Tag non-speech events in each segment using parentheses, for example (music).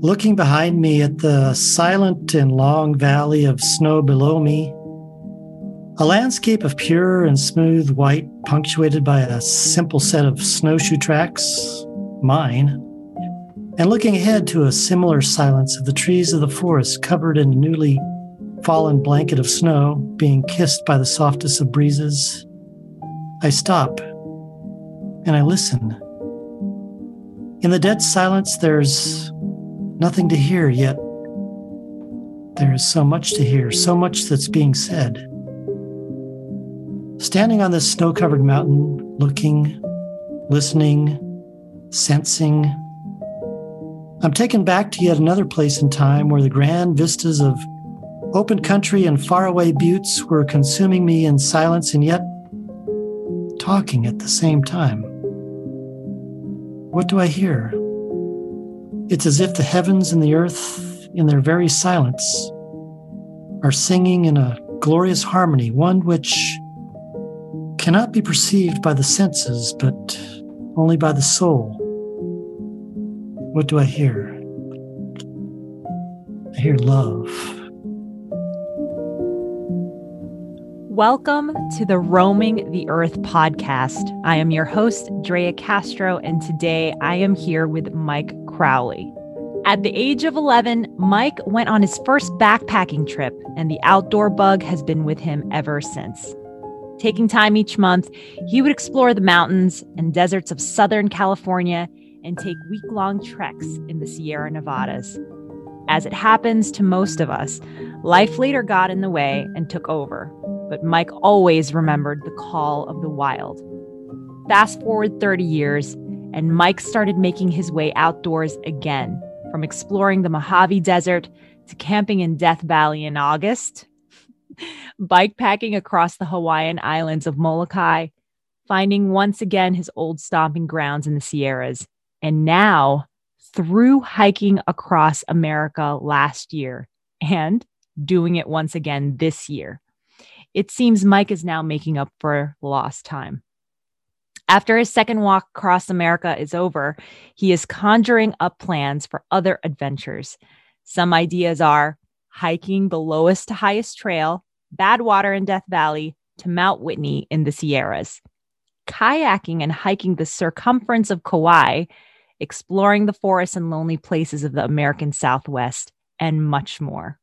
Looking behind me at the silent and long valley of snow below me, a landscape of pure and smooth white, punctuated by a simple set of snowshoe tracks, mine, and looking ahead to a similar silence of the trees of the forest covered in a newly fallen blanket of snow, being kissed by the softest of breezes, I stop and I listen. In the dead silence, there's nothing to hear, yet there is so much to hear, so much that's being said. Standing on this snow covered mountain, looking, listening, sensing, I'm taken back to yet another place in time where the grand vistas of open country and faraway buttes were consuming me in silence and yet talking at the same time. What do I hear? It's as if the heavens and the earth, in their very silence, are singing in a glorious harmony, one which cannot be perceived by the senses, but only by the soul. What do I hear? I hear love. Welcome to the Roaming the Earth podcast. I am your host, Drea Castro, and today I am here with Mike Crowley. At the age of 11, Mike went on his first backpacking trip, and the outdoor bug has been with him ever since. Taking time each month, he would explore the mountains and deserts of Southern California and take week long treks in the Sierra Nevadas. As it happens to most of us, life later got in the way and took over, but Mike always remembered the call of the wild. Fast forward 30 years, and Mike started making his way outdoors again, from exploring the Mojave Desert to camping in Death Valley in August (laughs) bikepacking across the Hawaiian islands of Molokai, finding once again his old stomping grounds in the Sierras, and now through hiking across America last year and doing it once again this year. It seems Mike is now making up for lost time. After his second walk across America is over, he is conjuring up plans for other adventures. Some ideas are hiking the lowest to highest trail, Badwater in Death Valley, to Mount Whitney in the Sierras, kayaking and hiking the circumference of Kauai, exploring the forests and lonely places of the American Southwest, and much more.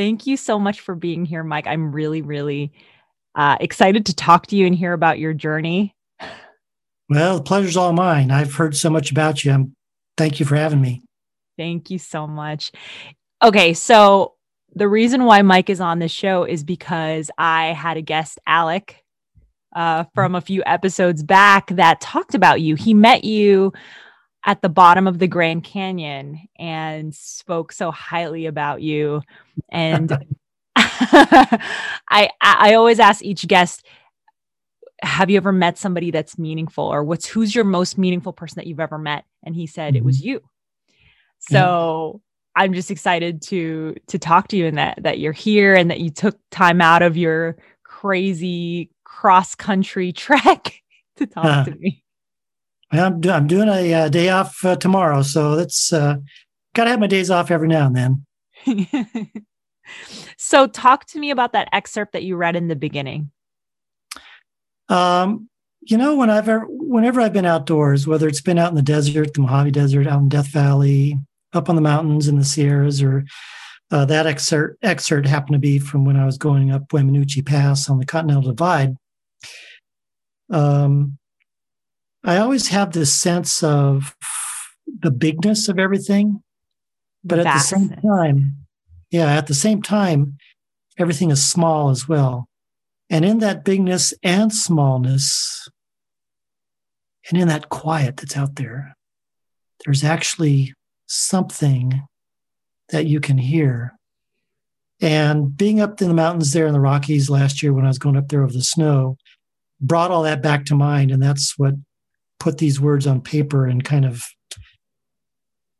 Thank you so much for being here, Mike. I'm really, really uh, excited to talk to you and hear about your journey. Well, the pleasure's all mine. I've heard so much about you. I'm, thank you for having me. Thank you so much. Okay, so the reason why Mike is on this show is because I had a guest, Alec, uh, from a few episodes back that talked about you. He met you at the bottom of the Grand Canyon and spoke so highly about you. And (laughs) (laughs) I I always ask each guest, have you ever met somebody that's meaningful or what's who's your most meaningful person that you've ever met? And he said mm-hmm. it was mm-hmm. you. So I'm just excited to to talk to you and that that you're here and that you took time out of your crazy cross country (laughs) trek to talk to me. I'm, do- I'm doing a uh, day off uh, tomorrow, so that's uh, gotta have my days off every now and then. (laughs) so, talk to me about that excerpt that you read in the beginning. Um, you know, whenever whenever I've been outdoors, whether it's been out in the desert, the Mojave Desert, out in Death Valley, up on the mountains in the Sierras, or uh, that excerpt, excerpt happened to be from when I was going up Weminuche Pass on the Continental Divide. Um, I always have this sense of the bigness of everything, but at the same time, yeah, at the same time, everything is small as well. And in that bigness and smallness, and in that quiet that's out there, there's actually something that you can hear. And being up in the mountains there in the Rockies last year when I was going up there over the snow brought all that back to mind. And that's what put these words on paper and kind of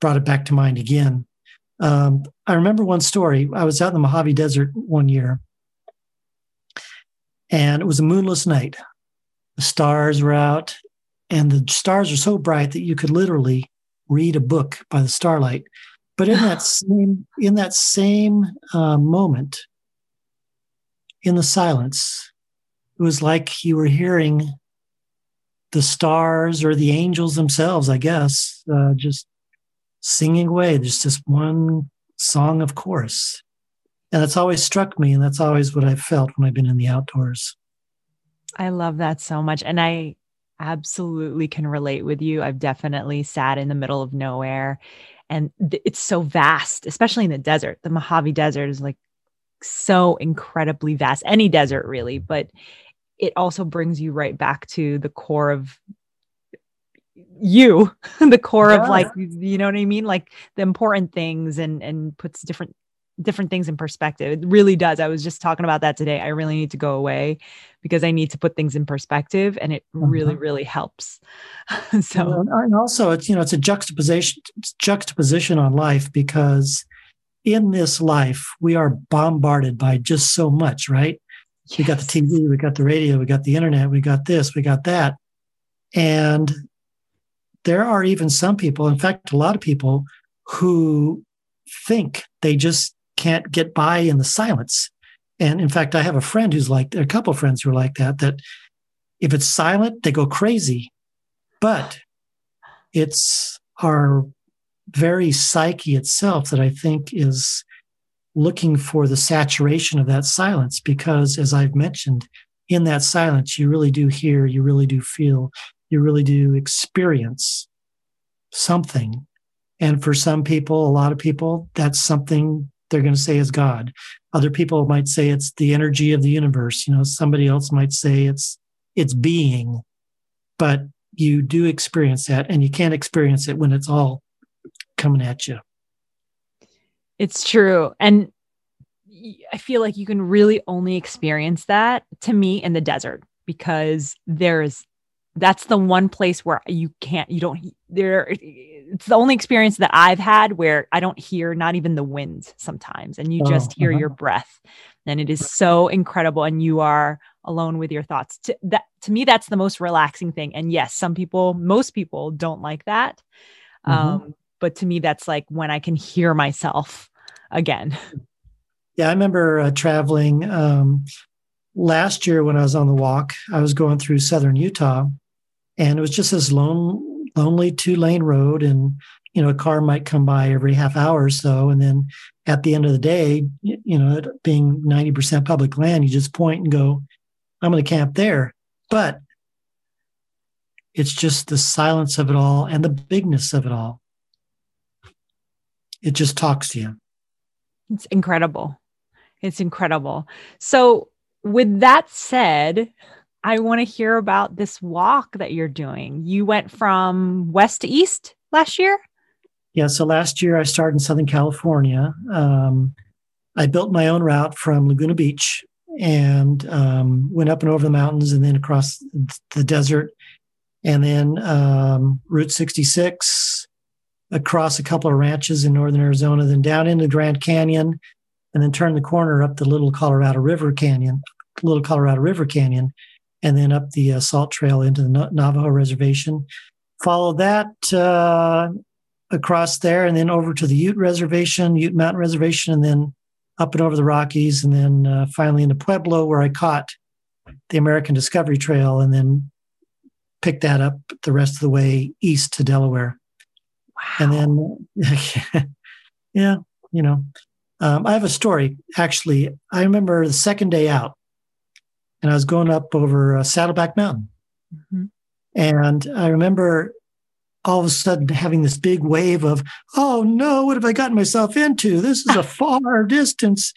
brought it back to mind again. Um, I remember one story. I was out in the Mojave Desert one year, and it was a moonless night. The stars were out, and the stars were so bright that you could literally read a book by the starlight. But in that (sighs) same in that same uh, moment, in the silence, it was like you were hearing the stars or the angels themselves, I guess, uh, just singing away. There's just one song of chorus. And that's always struck me. And that's always what I've felt when I've been in the outdoors. I love that so much. And I absolutely can relate with you. I've definitely sat in the middle of nowhere and th- it's so vast, especially in the desert. The Mojave Desert is like so incredibly vast, any desert really, but it also brings you right back to the core of you (laughs) the core yeah. of like you know what i mean? Like the important things and and puts different different things in perspective. It really does. I was just talking about that today. I really need to go away because i need to put things in perspective and it really mm-hmm. really helps. (laughs) So and also it's you know it's a juxtaposition juxtaposition on life because in this life we are bombarded by just so much right yes. we got the tv we got the radio we got the internet we got this we got that and there are even some people, in fact, a lot of people who think they just can't get by in the silence. And in fact, I have a friend who's like, a couple of friends who are like that, that if it's silent, they go crazy. But it's our very psyche itself that I think is looking for the saturation of that silence because, as I've mentioned, in that silence, you really do hear, you really do feel, you really do experience something. And for some people, a lot of people, that's something they're going to say is God. Other people might say it's the energy of the universe. You know, somebody else might say it's it's being, but you do experience that, and you can't experience it when it's all coming at you. It's true, and I feel like you can really only experience that to me in the desert because there's that's the one place where you can't you don't there it's the only experience that i've had where i don't hear not even the wind sometimes and you just oh, hear uh-huh. your breath. And it is so incredible and you are alone with your thoughts. To that to me that's the most relaxing thing. And yes some people most people don't like that. Mm-hmm. um but to me that's like when i can hear myself again yeah i remember uh, traveling um last year when I was on the walk, I was going through southern Utah, and it was just this lone, lonely two lane road, and you know a car might come by every half hour or so, and then at the end of the day, you know, it being ninety percent public land, you just point and go, "I'm going to camp there," but it's just the silence of it all and the bigness of it all. It just talks to you. It's incredible. It's incredible. So with that said, I want to hear about this walk that you're doing. You went from west to east last year? Yeah. So last year I started in Southern California. Um, I built my own route from Laguna Beach and um, went up and over the mountains and then across the desert and then um, Route 66 across a couple of ranches in northern Arizona, then down into Grand Canyon, and then turn the corner up the Little Colorado River Canyon, Little Colorado River Canyon, and then up the uh, Salt Trail into the Navajo Reservation. Follow that uh, across there, and then over to the Ute Reservation, Ute Mountain Reservation, and then up and over the Rockies, and then uh, finally into Pueblo, where I caught the American Discovery Trail, and then picked that up the rest of the way east to Delaware. And then, (laughs) yeah, you know, um, I have a story. Actually, I remember the second day out, and I was going up over uh, Saddleback Mountain. Mm-hmm. And I remember all of a sudden having this big wave of, oh no, what have I gotten myself into? This is a (laughs) far distance.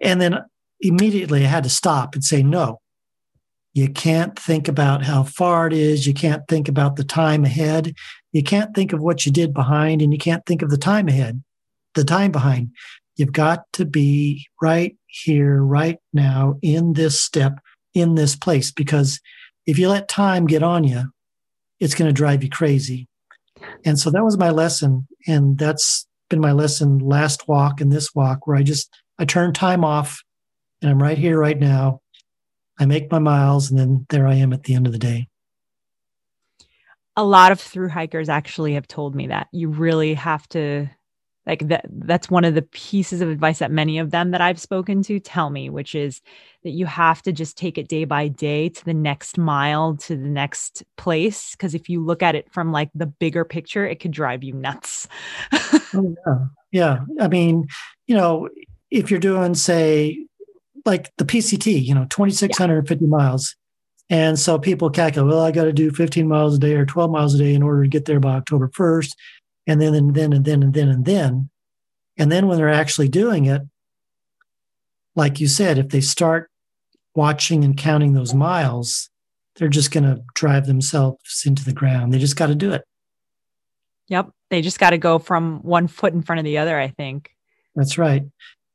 And then immediately I had to stop and say, no, you can't think about how far it is. You can't think about the time ahead. You can't think of what you did behind, and you can't think of the time ahead, the time behind. You've got to be right here, right now, in this step, in this place, because if you let time get on you, it's going to drive you crazy. And so that was my lesson. And that's been my lesson last walk and this walk, where I just, I turn time off and I'm right here, right now. I make my miles, and then there I am at the end of the day. A lot of through hikers actually have told me that. You really have to like that that's one of the pieces of advice that many of them that I've spoken to tell me which is that you have to just take it day by day to the next mile to the next place. Because if you look at it from like the bigger picture it could drive you nuts. (laughs) Oh, yeah. Yeah. I mean you know if you're doing say like the pct you know 2650 yeah. miles and so people calculate well i got to do 15 miles a day or 12 miles a day in order to get there by october 1st and then and then and then and then and then. And then when they're actually doing it like you said if they start watching and counting those miles they're just going to drive themselves into the ground. They just got to do it. Yep. They just got to go from one foot in front of the other i think. That's right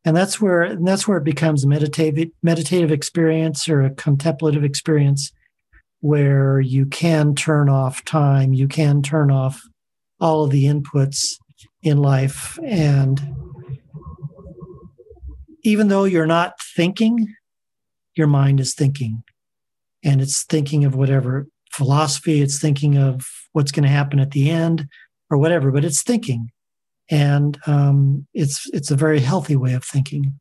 and that's where and that's where it becomes a meditative meditative experience or a contemplative experience where you can turn off time you can turn off all of the inputs in life. And even though you're not thinking, your mind is thinking. And it's thinking of whatever philosophy, it's thinking of what's going to happen at the end or whatever, but it's thinking. And um, it's it's a very healthy way of thinking.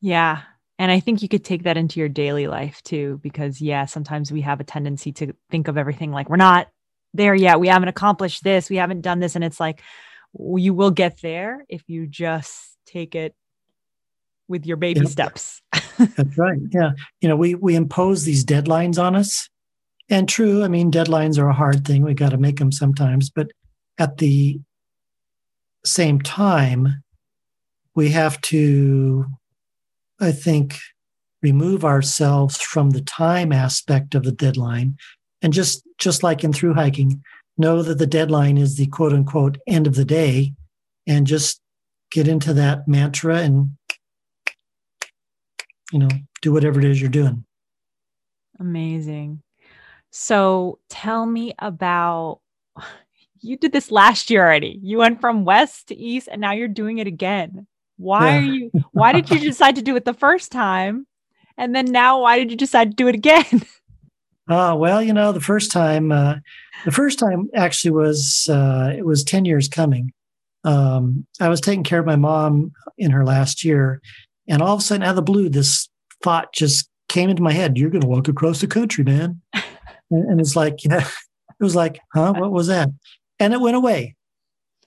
Yeah. And I think you could take that into your daily life too, because yeah, sometimes we have a tendency to think of everything like we're not there yet. We haven't accomplished this. We haven't done this. And it's like, you will get there if you just take it with your baby yeah. steps. (laughs) That's right. Yeah. You know, we we impose these deadlines on us. And true, I mean, deadlines are a hard thing. We got to make them sometimes, but at the same time, we have to, I think, remove ourselves from the time aspect of the deadline and just just like in through hiking know that the deadline is the quote unquote end of the day and just get into that mantra and you know do whatever it is you're doing. Amazing. So tell me about you did this last year already you went from west to east and now you're doing it again why yeah. are you why did you (laughs) decide to do it the first time and then now why did you decide to do it again (laughs) Uh, well, you know, the first time, uh, the first time actually was uh, it was ten years coming. Um, I was taking care of my mom in her last year, and all of a sudden, out of the blue, this thought just came into my head: "You're going to walk across the country, man." (laughs) and, and it's like, yeah, it was like, huh? What was that? And it went away.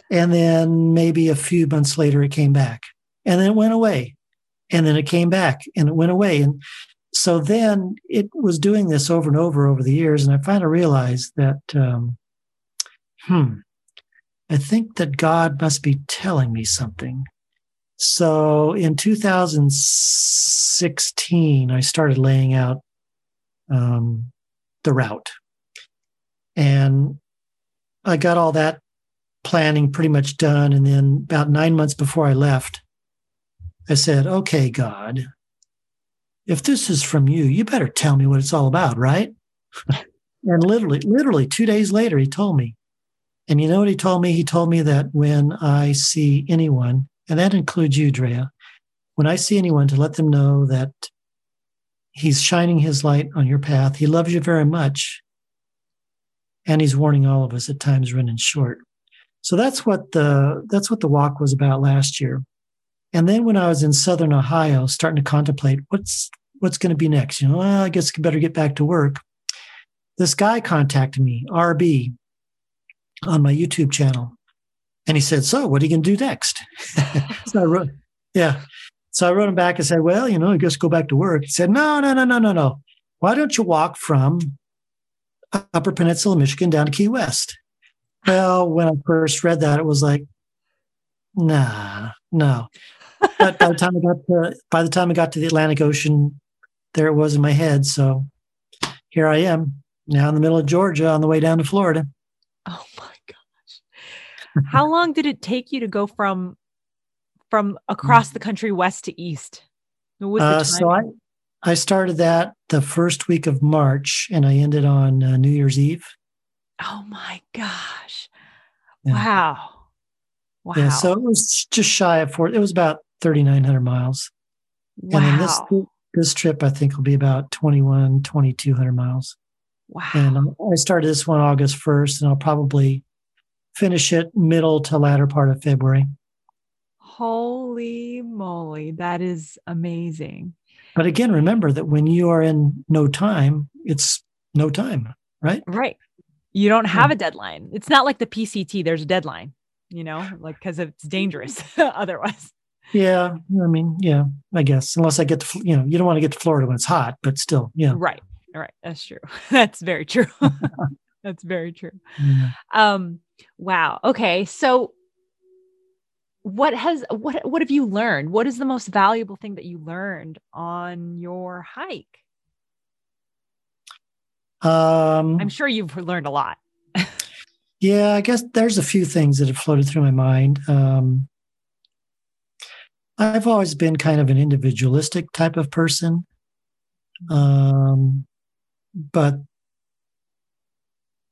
And then maybe a few months later, it came back, and then it went away, and then it came back, and it went away, and so then it was doing this over and over over the years, and I finally realized that, um, hmm, I think that God must be telling me something. So in 2016, I started laying out um, the route, and I got all that planning pretty much done. And then about nine months before I left, I said, "Okay, God." if this is from you, you better tell me what it's all about, right? (laughs) and literally, literally two days later, he told me. And you know what he told me? He told me that when I see anyone, and that includes you, Drea, when I see anyone to let them know that he's shining his light on your path, he loves you very much, and he's warning all of us at times running short. So that's what the that's what the walk was about last year. And then when I was in Southern Ohio, starting to contemplate what's what's going to be next, you know, well, I guess I better get back to work. This guy contacted me, RB, on my YouTube channel, and he said, "So, what are you going to do next?" (laughs) so I wrote, yeah. So I wrote him back and said, "Well, you know, I guess go back to work." He said, "No, no, no, no, no, no. Why don't you walk from Upper Peninsula, Michigan, down to Key West?" Well, when I first read that, it was like, nah, no but by the time I got to by the time I got to the Atlantic Ocean, there it was in my head. So here I am now in the middle of Georgia on the way down to Florida. Oh my gosh. How long did it take you to go from from across the country west to east? Uh, so I I started that the first week of March and I ended on uh, New Year's Eve. Oh my gosh. Yeah. Wow. Wow. Yeah, so it was just shy of four. It was about 3,900 miles. Wow. And then this, this trip, I think, will be about 21, 2,200 miles. Wow. And I started this one August 1st, and I'll probably finish it middle to latter part of February. Holy moly, that is amazing. But again, remember that when you are in no time, it's no time, right? Right. You don't have a deadline. It's not like the PCT, there's a deadline, you know, like because it's dangerous (laughs) otherwise. Yeah. I mean, yeah, I guess, unless I get to, you know, you don't want to get to Florida when it's hot, but still, yeah. Right. Right. That's true. (laughs) That's very true. (laughs) That's very true. Yeah. Um, wow. Okay. So what has what what have you learned? What is the most valuable thing that you learned on your hike? Um, I'm sure you've learned a lot. yeah, I guess there's a few things that have floated through my mind. Um, I've always been kind of an individualistic type of person. Um, but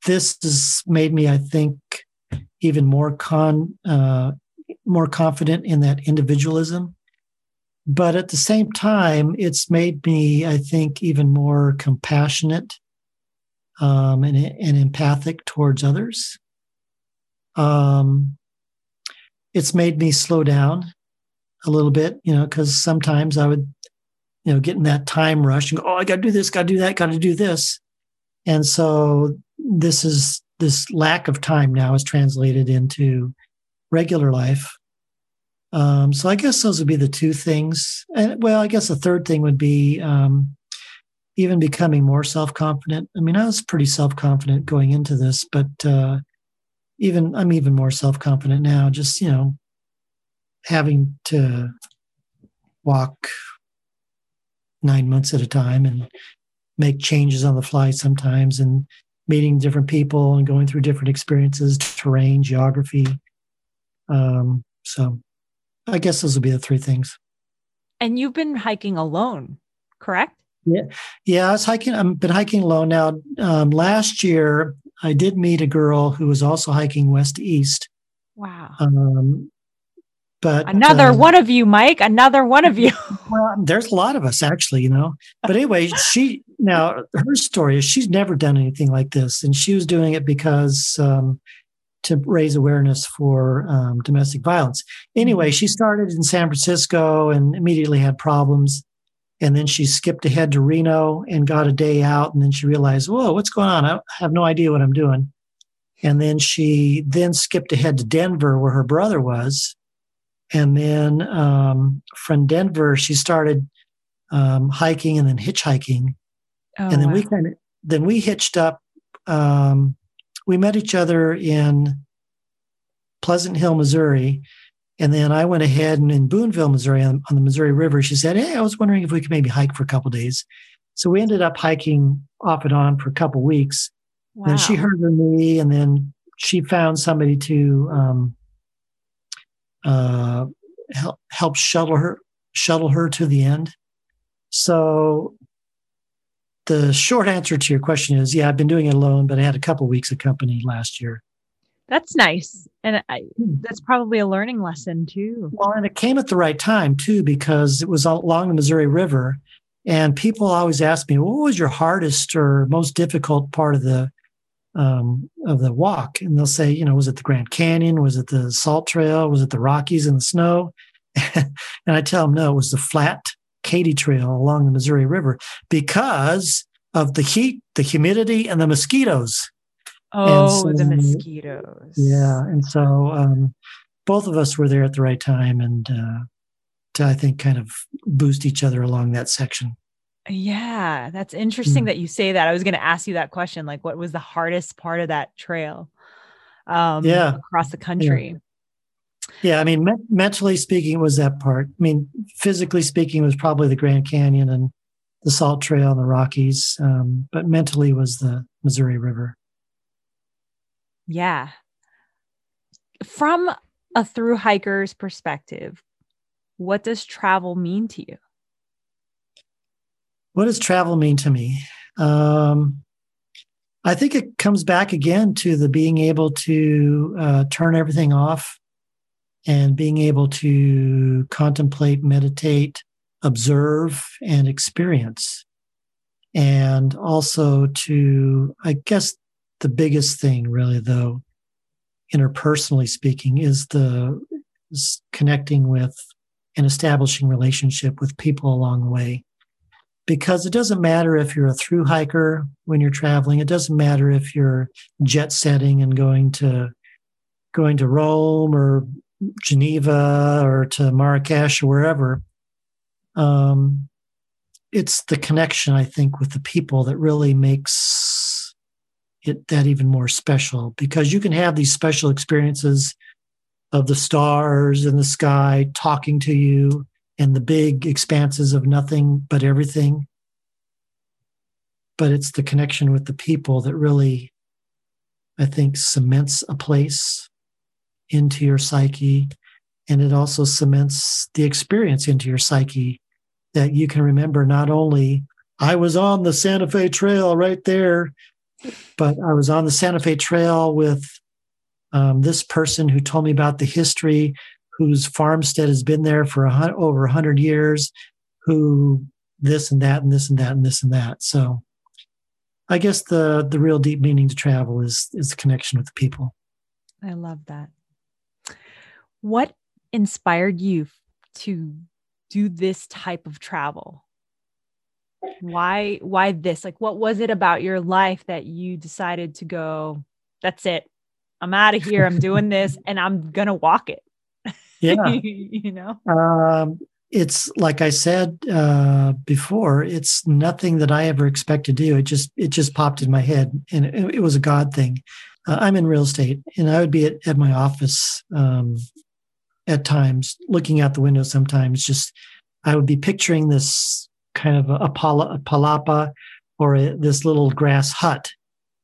this has made me, I think, even more con uh, more confident in that individualism. But at the same time, it's made me, I think, even more compassionate um, and, and empathic towards others. Um, it's made me slow down a little bit, you know, because sometimes I would, you know, get in that time rush and go, oh, I got to do this, got to do that, got to do this. And so this is this lack of time now is translated into regular life. Um, so I guess those would be the two things. And well, I guess the third thing would be um, even becoming more self confident. I mean, I was pretty self confident going into this, but uh, even I'm even more self confident now. Just you know, having to walk nine months at a time and make changes on the fly sometimes, and meeting different people and going through different experiences, terrain, geography, um, so I guess those would be the three things. And you've been hiking alone, correct? Yeah, yeah. I was hiking. I've been hiking alone now. Um, last year, I did meet a girl who was also hiking west to east. Wow. Um, but another uh, one of you, Mike. Another one of you. (laughs) well, there's a lot of us actually, you know. But anyway, she now her story is she's never done anything like this, and she was doing it because um, to raise awareness for um, domestic violence. Anyway, mm-hmm. she started in San Francisco and immediately had problems. And then she skipped ahead to Reno and got a day out. And then she realized, whoa, what's going on? I have no idea what I'm doing. And then she then skipped ahead to Denver, where her brother was. And then um, from Denver, she started um, hiking and then hitchhiking. Oh, and then wow. we kind of then we hitched up um, we met each other in Pleasant Hill, Missouri. And then I went ahead and in Boonville, Missouri, on, on the Missouri River, she said, Hey, I was wondering if we could maybe hike for a couple days. So we ended up hiking off and on for a couple weeks. Wow. And she heard of me, and then she found somebody to um, uh, help help shuttle her shuttle her to the end. So the short answer to your question is yeah, I've been doing it alone, but I had a couple weeks of company last year. That's nice. And I, that's probably a learning lesson too. Well, and it came at the right time too, because it was along the Missouri River. And people always ask me, what was your hardest or most difficult part of the um, of the walk? And they'll say, you know, was it the Grand Canyon? Was it the Salt Trail? Was it the Rockies and the snow? (laughs) and I tell them, no, it was the flat Katy Trail along the Missouri River because of the heat, the humidity, and the mosquitoes. Oh, so, the mosquitoes. Yeah. And so um, both of us were there at the right time and uh, to, I think, kind of boost each other along that section. Yeah, that's interesting mm. that you say that. I was going to ask you that question like, what was the hardest part of that trail um, yeah. across the country? Yeah. Yeah, I mean, me- mentally speaking, was that part. I mean, physically speaking, was probably the Grand Canyon and the Salt Trail and the Rockies, um, but mentally was the Missouri River. Yeah. From a through hiker's perspective, what does travel mean to you? What does travel mean to me? Um, I think it comes back again to the being able to uh, turn everything off and being able to contemplate, meditate, observe, and experience. and also to, I guess, the biggest thing really, though, interpersonally speaking, is the is connecting with and establishing relationship with people along the way. Because it doesn't matter if you're a through hiker when you're traveling. It doesn't matter if you're jet setting and going to going to Rome or Geneva or to Marrakesh or wherever. Um, it's the connection, I think, with the people that really makes it that even more special because you can have these special experiences of the stars in the sky talking to you and the big expanses of nothing but everything. But it's the connection with the people that really, I think, cements a place into your psyche. And it also cements the experience into your psyche that you can remember not only I was on the Santa Fe Trail right there, but I was on the Santa Fe Trail with um, this person who told me about the history, whose farmstead has been there for a, over 100 years, who this and that and this and that and this and that. So I guess the the real deep meaning to travel is is the connection with the people. I love that. What inspired you to do this type of travel? Why why this? Like what was it about your life that you decided to go that's it. I'm out of here. I'm doing this (laughs) and I'm going to walk it. Yeah. (laughs) you know. Um it's like I said uh, before. It's nothing that I ever expect to do. It just it just popped in my head, and it, it was a God thing. Uh, I'm in real estate, and I would be at, at my office um, at times, looking out the window sometimes, just I would be picturing this kind of a, pala, a palapa or a, this little grass hut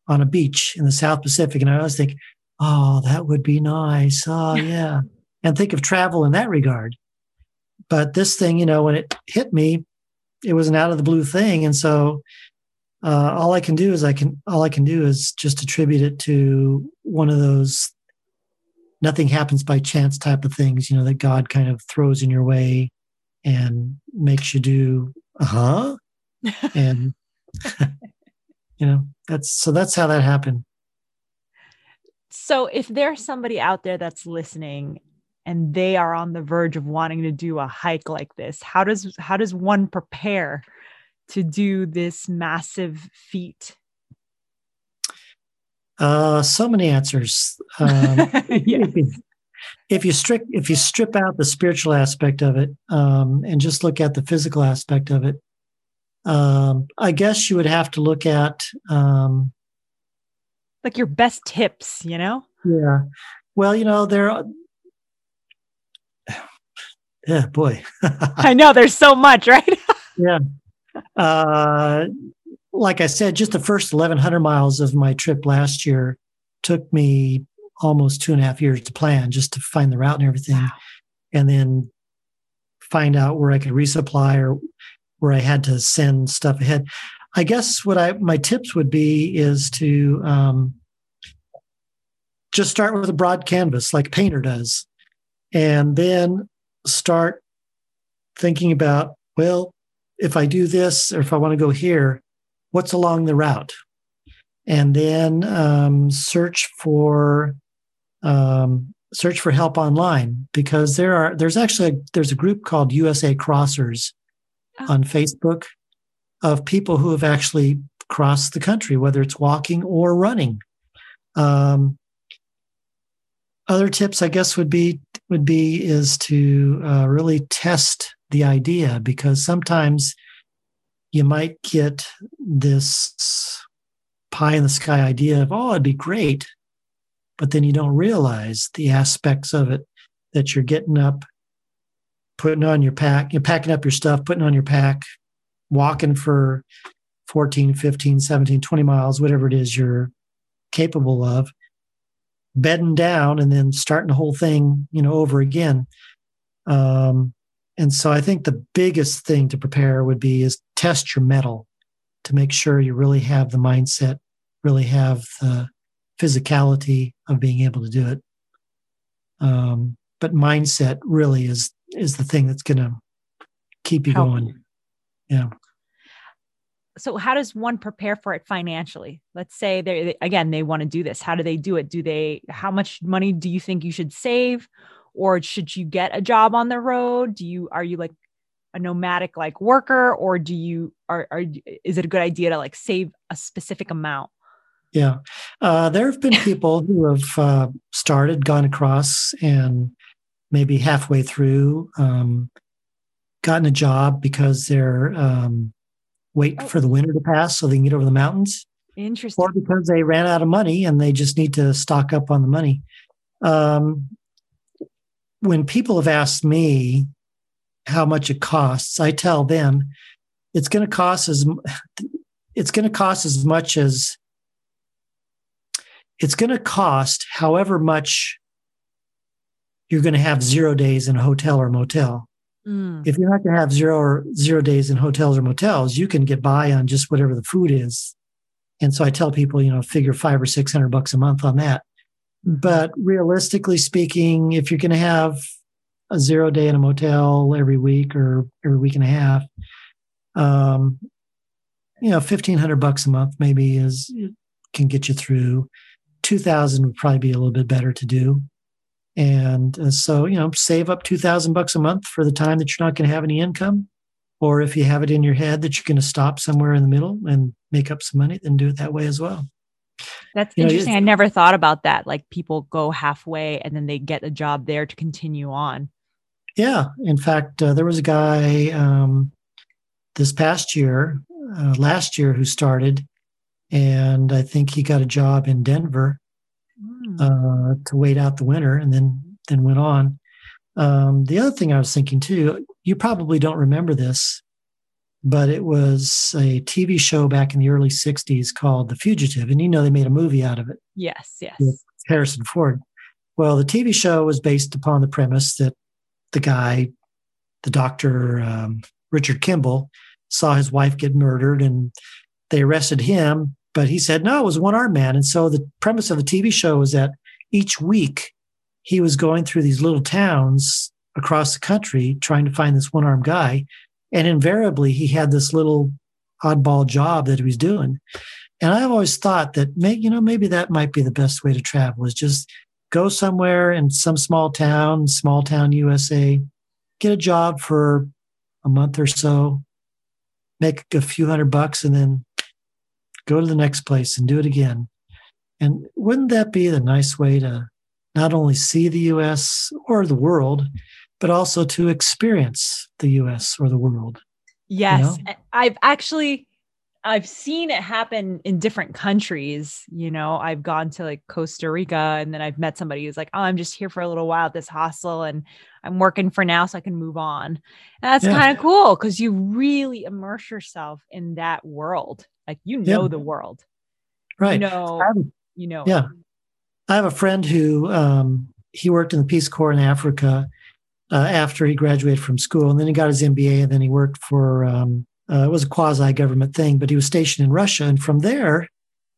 on a beach in the South Pacific. And I always think, oh, that would be nice. Oh, yeah. and think of travel in that regard. But this thing, you know, when it hit me, it was an out of the blue thing. And so uh, all I can do is I can, all I can do is just attribute it to one of those nothing happens by chance type of things, you know, that God kind of throws in your way and makes you do, uh huh. (laughs) and, (laughs) you know, that's so that's how that happened. So if there's somebody out there that's listening and they are on the verge of wanting to do a hike like this, how does how does one prepare to do this massive feat? Uh, so many answers. Um, (laughs) yeah. if, you, if you strip if you strip out the spiritual aspect of it um, and just look at the physical aspect of it, um, I guess you would have to look at um, like your best tips. You know? Yeah. Well, you know there. Are, (sighs) yeah, boy. (laughs) I know there's so much, right? (laughs) yeah. Uh, like I said, just the first 1,100 miles of my trip last year took me almost two and a half years to plan just to find the route and everything. Wow. And then find out where I could resupply or where I had to send stuff ahead. I guess what I my tips would be is to um, just start with a broad canvas like painter does, and then start thinking about well, if I do this or if I want to go here, what's along the route, and then um, search for um, search for help online because there are there's actually a, there's a group called USA Crossers oh. on Facebook of people who have actually crossed the country, whether it's walking or running. Um, other tips, I guess, would be would be is to uh, really test the idea because sometimes you might get this pie in the sky idea of, oh, it'd be great. But then you don't realize the aspects of it that you're getting up, putting on your pack, you're packing up your stuff, putting on your pack, walking for 14, 15, 17, 20 miles, whatever it is you're capable of, bedding down and then starting the whole thing, you know, over again. Um, and so I think the biggest thing to prepare would be is test your mettle to make sure you really have the mindset, really have the physicality of being able to do it. Um, but mindset really is is the thing that's going to keep you Help. going. Yeah. so how does one prepare for it financially? Let's say they again they want to do this. How do they do it? Do they how much money do you think you should save or should you get a job on the road? Do you are you like a nomadic like worker or do you are, are is it a good idea to like save a specific amount? Yeah. Uh, there have been people who have uh, started, gone across, and maybe halfway through um, gotten a job because they're um, wait oh. for the winter to pass so they can get over the mountains. Interesting. Or because they ran out of money and they just need to stock up on the money. Um, when people have asked me how much it costs, I tell them it's going to cost as it's going to cost as much as it's going to cost however much you're going to have zero days in a hotel or motel. Mm. If you're not going to have zero or zero days in hotels or motels, you can get by on just whatever the food is. And so I tell people, you know, figure five or six hundred bucks a month on that. But realistically speaking, if you're going to have a zero day in a motel every week or every week and a half, um, you know, fifteen hundred bucks a month maybe is can get you through. Two thousand would probably be a little bit better to do. And uh, so, you know, save up 2000 bucks a month for the time that you're not going to have any income. Or if you have it in your head that you're going to stop somewhere in the middle and make up some money, then do it that way as well. That's you interesting. Know, I never thought about that. Like people go halfway and then they get a job there to continue on. Yeah. In fact, uh, there was a guy um, this past year, uh, last year, who started, and I think he got a job in Denver Hmm. uh, to wait out the winter and then then went on. Um, the other thing I was thinking too, you probably don't remember this, but it was a TV show back in the early 60s called The Fugitive. And you know, they made a movie out of it. Yes, yes. Harrison Ford. Well, the TV show was based upon the premise that the guy, the doctor, um, Richard Kimball, saw his wife get murdered and they arrested him but he said, no, it was one armed man. And so the premise of the TV show was that each week he was going through these little towns across the country trying to find this one armed guy. And invariably he had this little oddball job that he was doing. And I've always thought that, may, you know, maybe that might be the best way to travel is just go somewhere in some small town, small town USA, get a job for a month or so, make a few hundred bucks, and then go to the next place and do it again. And wouldn't that be the nice way to not only see the US or the world, but also to experience the US or the world? Yes. You know? I've actually I've seen it happen in different countries. You know, I've gone to like Costa Rica and then I've met somebody who's like, oh, I'm just here for a little while at this hostel and I'm working for now so I can move on. And that's yeah. kind of cool because you really immerse yourself in that world. Like you know yeah. the world. Right. You know, you know. Yeah. I have a friend who um, he worked in the Peace Corps in Africa uh, after he graduated from school. And then he got his MBA and then he worked for um, uh, it was a quasi government thing, but he was stationed in Russia. And from there,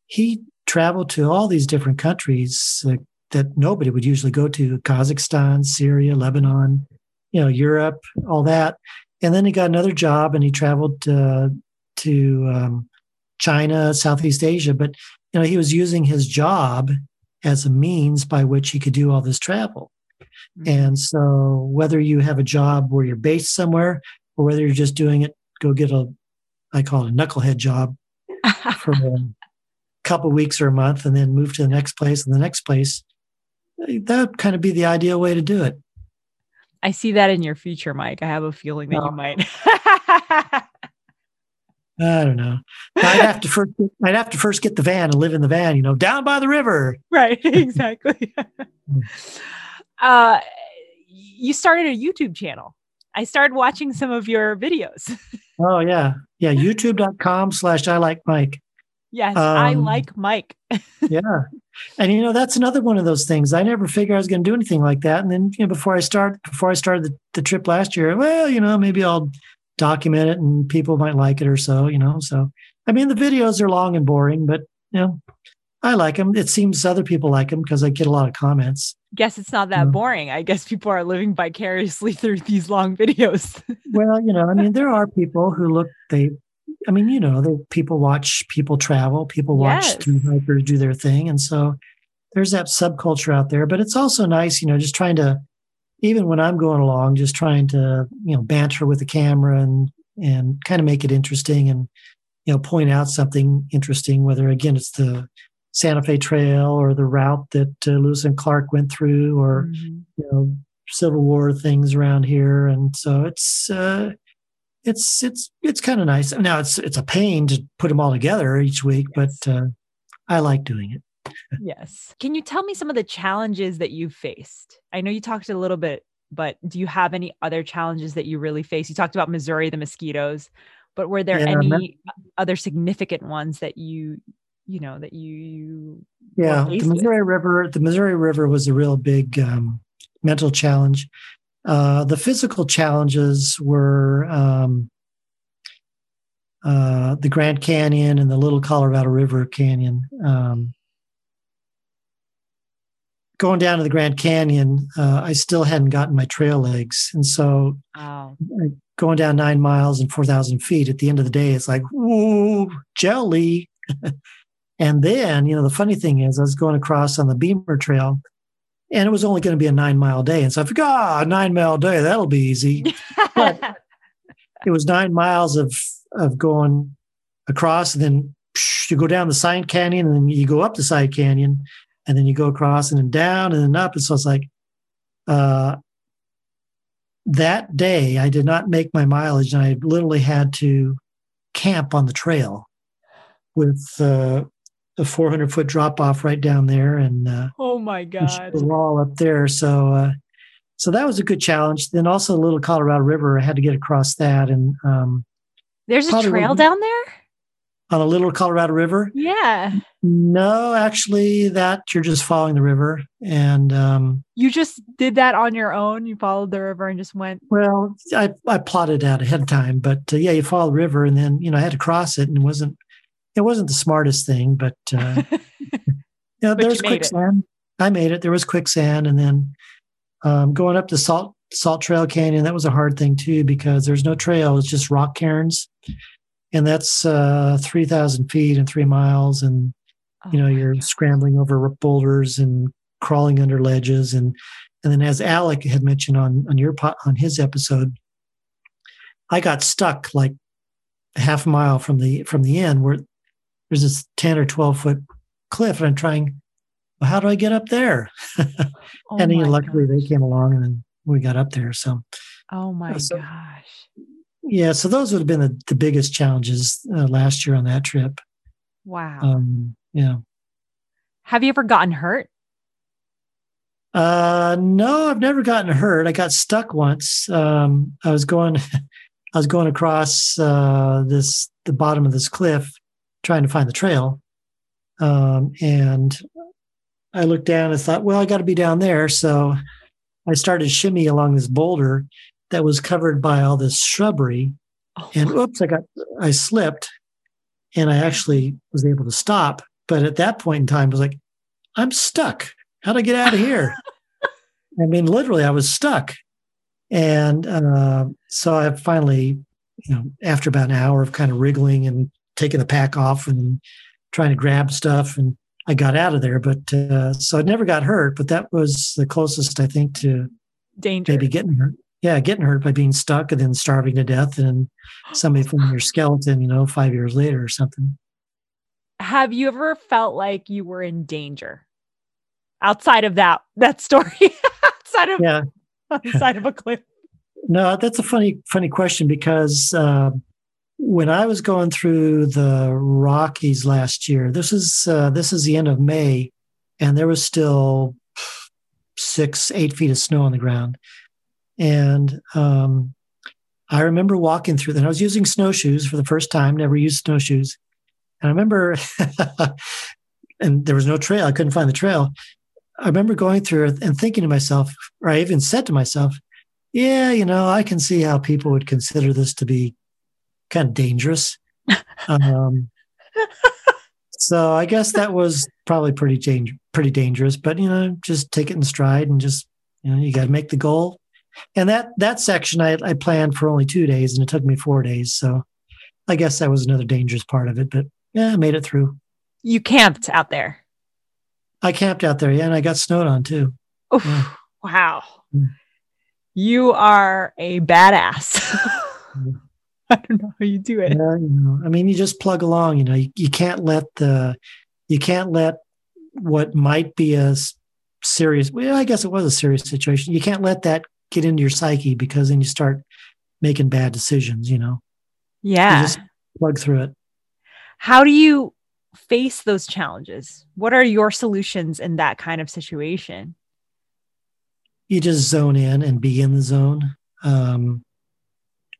he traveled to all these different countries uh, that nobody would usually go to Kazakhstan, Syria, Lebanon, you know, Europe, all that. And then he got another job and he traveled uh, to um, China, Southeast Asia. But, you know, he was using his job as a means by which he could do all this travel. Mm-hmm. And so, whether you have a job where you're based somewhere or whether you're just doing it go get a, I call it a knucklehead job (laughs) for a couple weeks or a month and then move to the next place and the next place. That would kind of be the ideal way to do it. I see that in your future, Mike. I have a feeling that no. you might. (laughs) I don't know. I'd have to first. I'd have to first get the van and live in the van. You know, down by the river. (laughs) Right. Exactly. Uh, you started a YouTube channel. I started watching some of your videos. (laughs) oh yeah. Yeah. YouTube.com slash I like Mike. Yes, um, I like Mike. (laughs) yeah. And you know, that's another one of those things. I never figured I was going to do anything like that. And then, you know, before I start, before I started the, the trip last year, well, you know, maybe I'll document it and people might like it or so, you know. So I mean the videos are long and boring, but you know, I like them. It seems other people like them because I get a lot of comments. Guess it's not that boring. I guess people are living vicariously (laughs) through these long videos. (laughs) well, you know, I mean, there are people who look they I mean, you know, the people watch people travel, people watch yes. through hikers do their thing. And so there's that subculture out there. But it's also nice, you know, just trying to, even when I'm going along, just trying to, you know, banter with the camera and and kind of make it interesting and, you know, point out something interesting, whether again it's the Santa Fe Trail or the route that uh, Lewis and Clark went through or, mm-hmm. you know, Civil War things around here. And so it's, uh, it's it's it's kind of nice. Now it's it's a pain to put them all together each week, yes. but uh, I like doing it yes. Can you tell me some of the challenges that you faced? I know you talked a little bit, but do you have any other challenges that you really face? You talked about Missouri, the mosquitoes, but were there yeah, any other significant ones that you, you know, that you, you yeah, the Missouri with? River, the Missouri River was a real big um, mental challenge. Uh, the physical challenges were um, uh, the Grand Canyon and the Little Colorado River Canyon. Um, going down to the Grand Canyon, uh, I still hadn't gotten my trail legs. And so going down nine miles and 4,000 feet at the end of the day, it's like, whoa, jelly. (laughs) and then, you know, the funny thing is, I was going across on the Beamer Trail and it was only going to be a nine mile day. And so I figured, ah, oh, nine mile day, that'll be easy. (laughs) but it was nine miles of, of going across and then psh, you go down the side canyon and then you go up the side canyon and then you go across and then down and then up. And so it's like, uh, that day I did not make my mileage, and I literally had to camp on the trail with uh, a 400 foot drop off right down there, and uh, oh my god, the wall up there. So, uh, so that was a good challenge. Then also, the Little Colorado River, I had to get across that, and um, there's a trail down there on a little Colorado River? Yeah. No, actually, that you're just following the river, and um, you just did that on your own. You followed the river and just went. Well, I I plotted out ahead of time, but uh, yeah, you follow the river, and then you know I had to cross it, and it wasn't it wasn't the smartest thing, but uh, (laughs) yeah, there was quicksand. It. I made it. There was quicksand, and then um, going up the salt salt trail canyon that was a hard thing too because there's no trail; it's just rock cairns and that's uh, 3,000 feet and three miles. And, oh you know, you're God. scrambling over boulders and crawling under ledges. And, and then as Alec had mentioned on, on your, on his episode, I got stuck like a half a mile from the, from the end where there's this 10 or 12 foot cliff and I'm trying, well, how do I get up there? (laughs) oh and then, luckily God. they came along and then we got up there. So, oh my so, gosh yeah, so those would have been the, the biggest challenges uh, last year on that trip. Wow. Um, yeah. Have you ever gotten hurt? Uh, no, I've never gotten hurt. I got stuck once. Um, I was going, (laughs) I was going across uh, this the bottom of this cliff, trying to find the trail, um, and I looked down and thought, well, I got to be down there. So I started shimmy along this boulder, that was covered by all this shrubbery. Oh. And oops, I got, I slipped and I actually was able to stop. But at that point in time, I was like, I'm stuck. How do I get out of here? (laughs) I mean, literally, I was stuck. And uh, so I finally, you know, after about an hour of kind of wriggling and taking the pack off and trying to grab stuff, and I got out of there. But uh, so I never got hurt, but that was the closest I think to danger, maybe getting hurt yeah, getting hurt by being stuck and then starving to death and somebody finding your skeleton, you know, five years later or something. Have you ever felt like you were in danger outside of that that story? (laughs) outside of yeah, (laughs) outside of a cliff. No, that's a funny funny question because uh, when I was going through the Rockies last year, this is uh, this is the end of May, and there was still six eight feet of snow on the ground. And um, I remember walking through that. I was using snowshoes for the first time, never used snowshoes. And I remember, (laughs) and there was no trail. I couldn't find the trail. I remember going through and thinking to myself, or I even said to myself, yeah, you know, I can see how people would consider this to be kind of dangerous. um, (laughs) so I guess that was probably pretty change, pretty dangerous, but you know, just take it in stride and just, you know, you got to make the goal, and that that section I, I planned for only two days, and it took me four days. So I guess that was another dangerous part of it, but yeah, I made it through. You camped out there. I camped out there, yeah, and I got snowed on too. Oof, yeah. Wow. Mm. You are a badass. (laughs) (laughs) I don't know how you do it. Yeah, you know, I mean, you just plug along. You know, you, you can't let the you can't let what might be a serious. Well, I guess it was a serious situation. You can't let that get into your psyche because then you start making bad decisions. You know. Yeah. You just plug through it. How do you face those challenges? What are your solutions in that kind of situation? You just zone in and be in the zone. Um,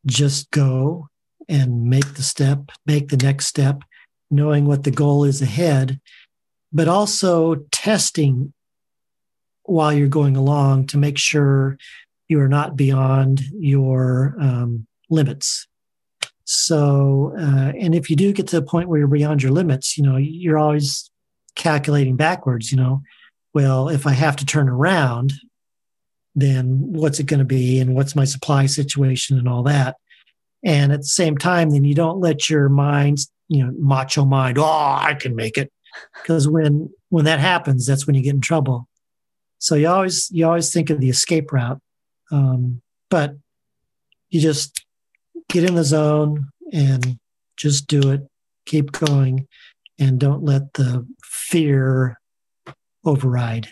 just go and make the step, make the next step, knowing what the goal is ahead, but also testing while you're going along to make sure you are not beyond your um, limits. So, uh, and if you do get to the point where you're beyond your limits, you know, you're always calculating backwards, you know, well, if I have to turn around, then what's it going to be and what's my supply situation and all that. And at the same time, then you don't let your mind, you know, macho mind, oh, I can make it. (laughs) Because when when that happens, that's when you get in trouble. So you always you always think of the escape route. Um, but you just get in the zone and just do it. Keep going and don't let the fear override.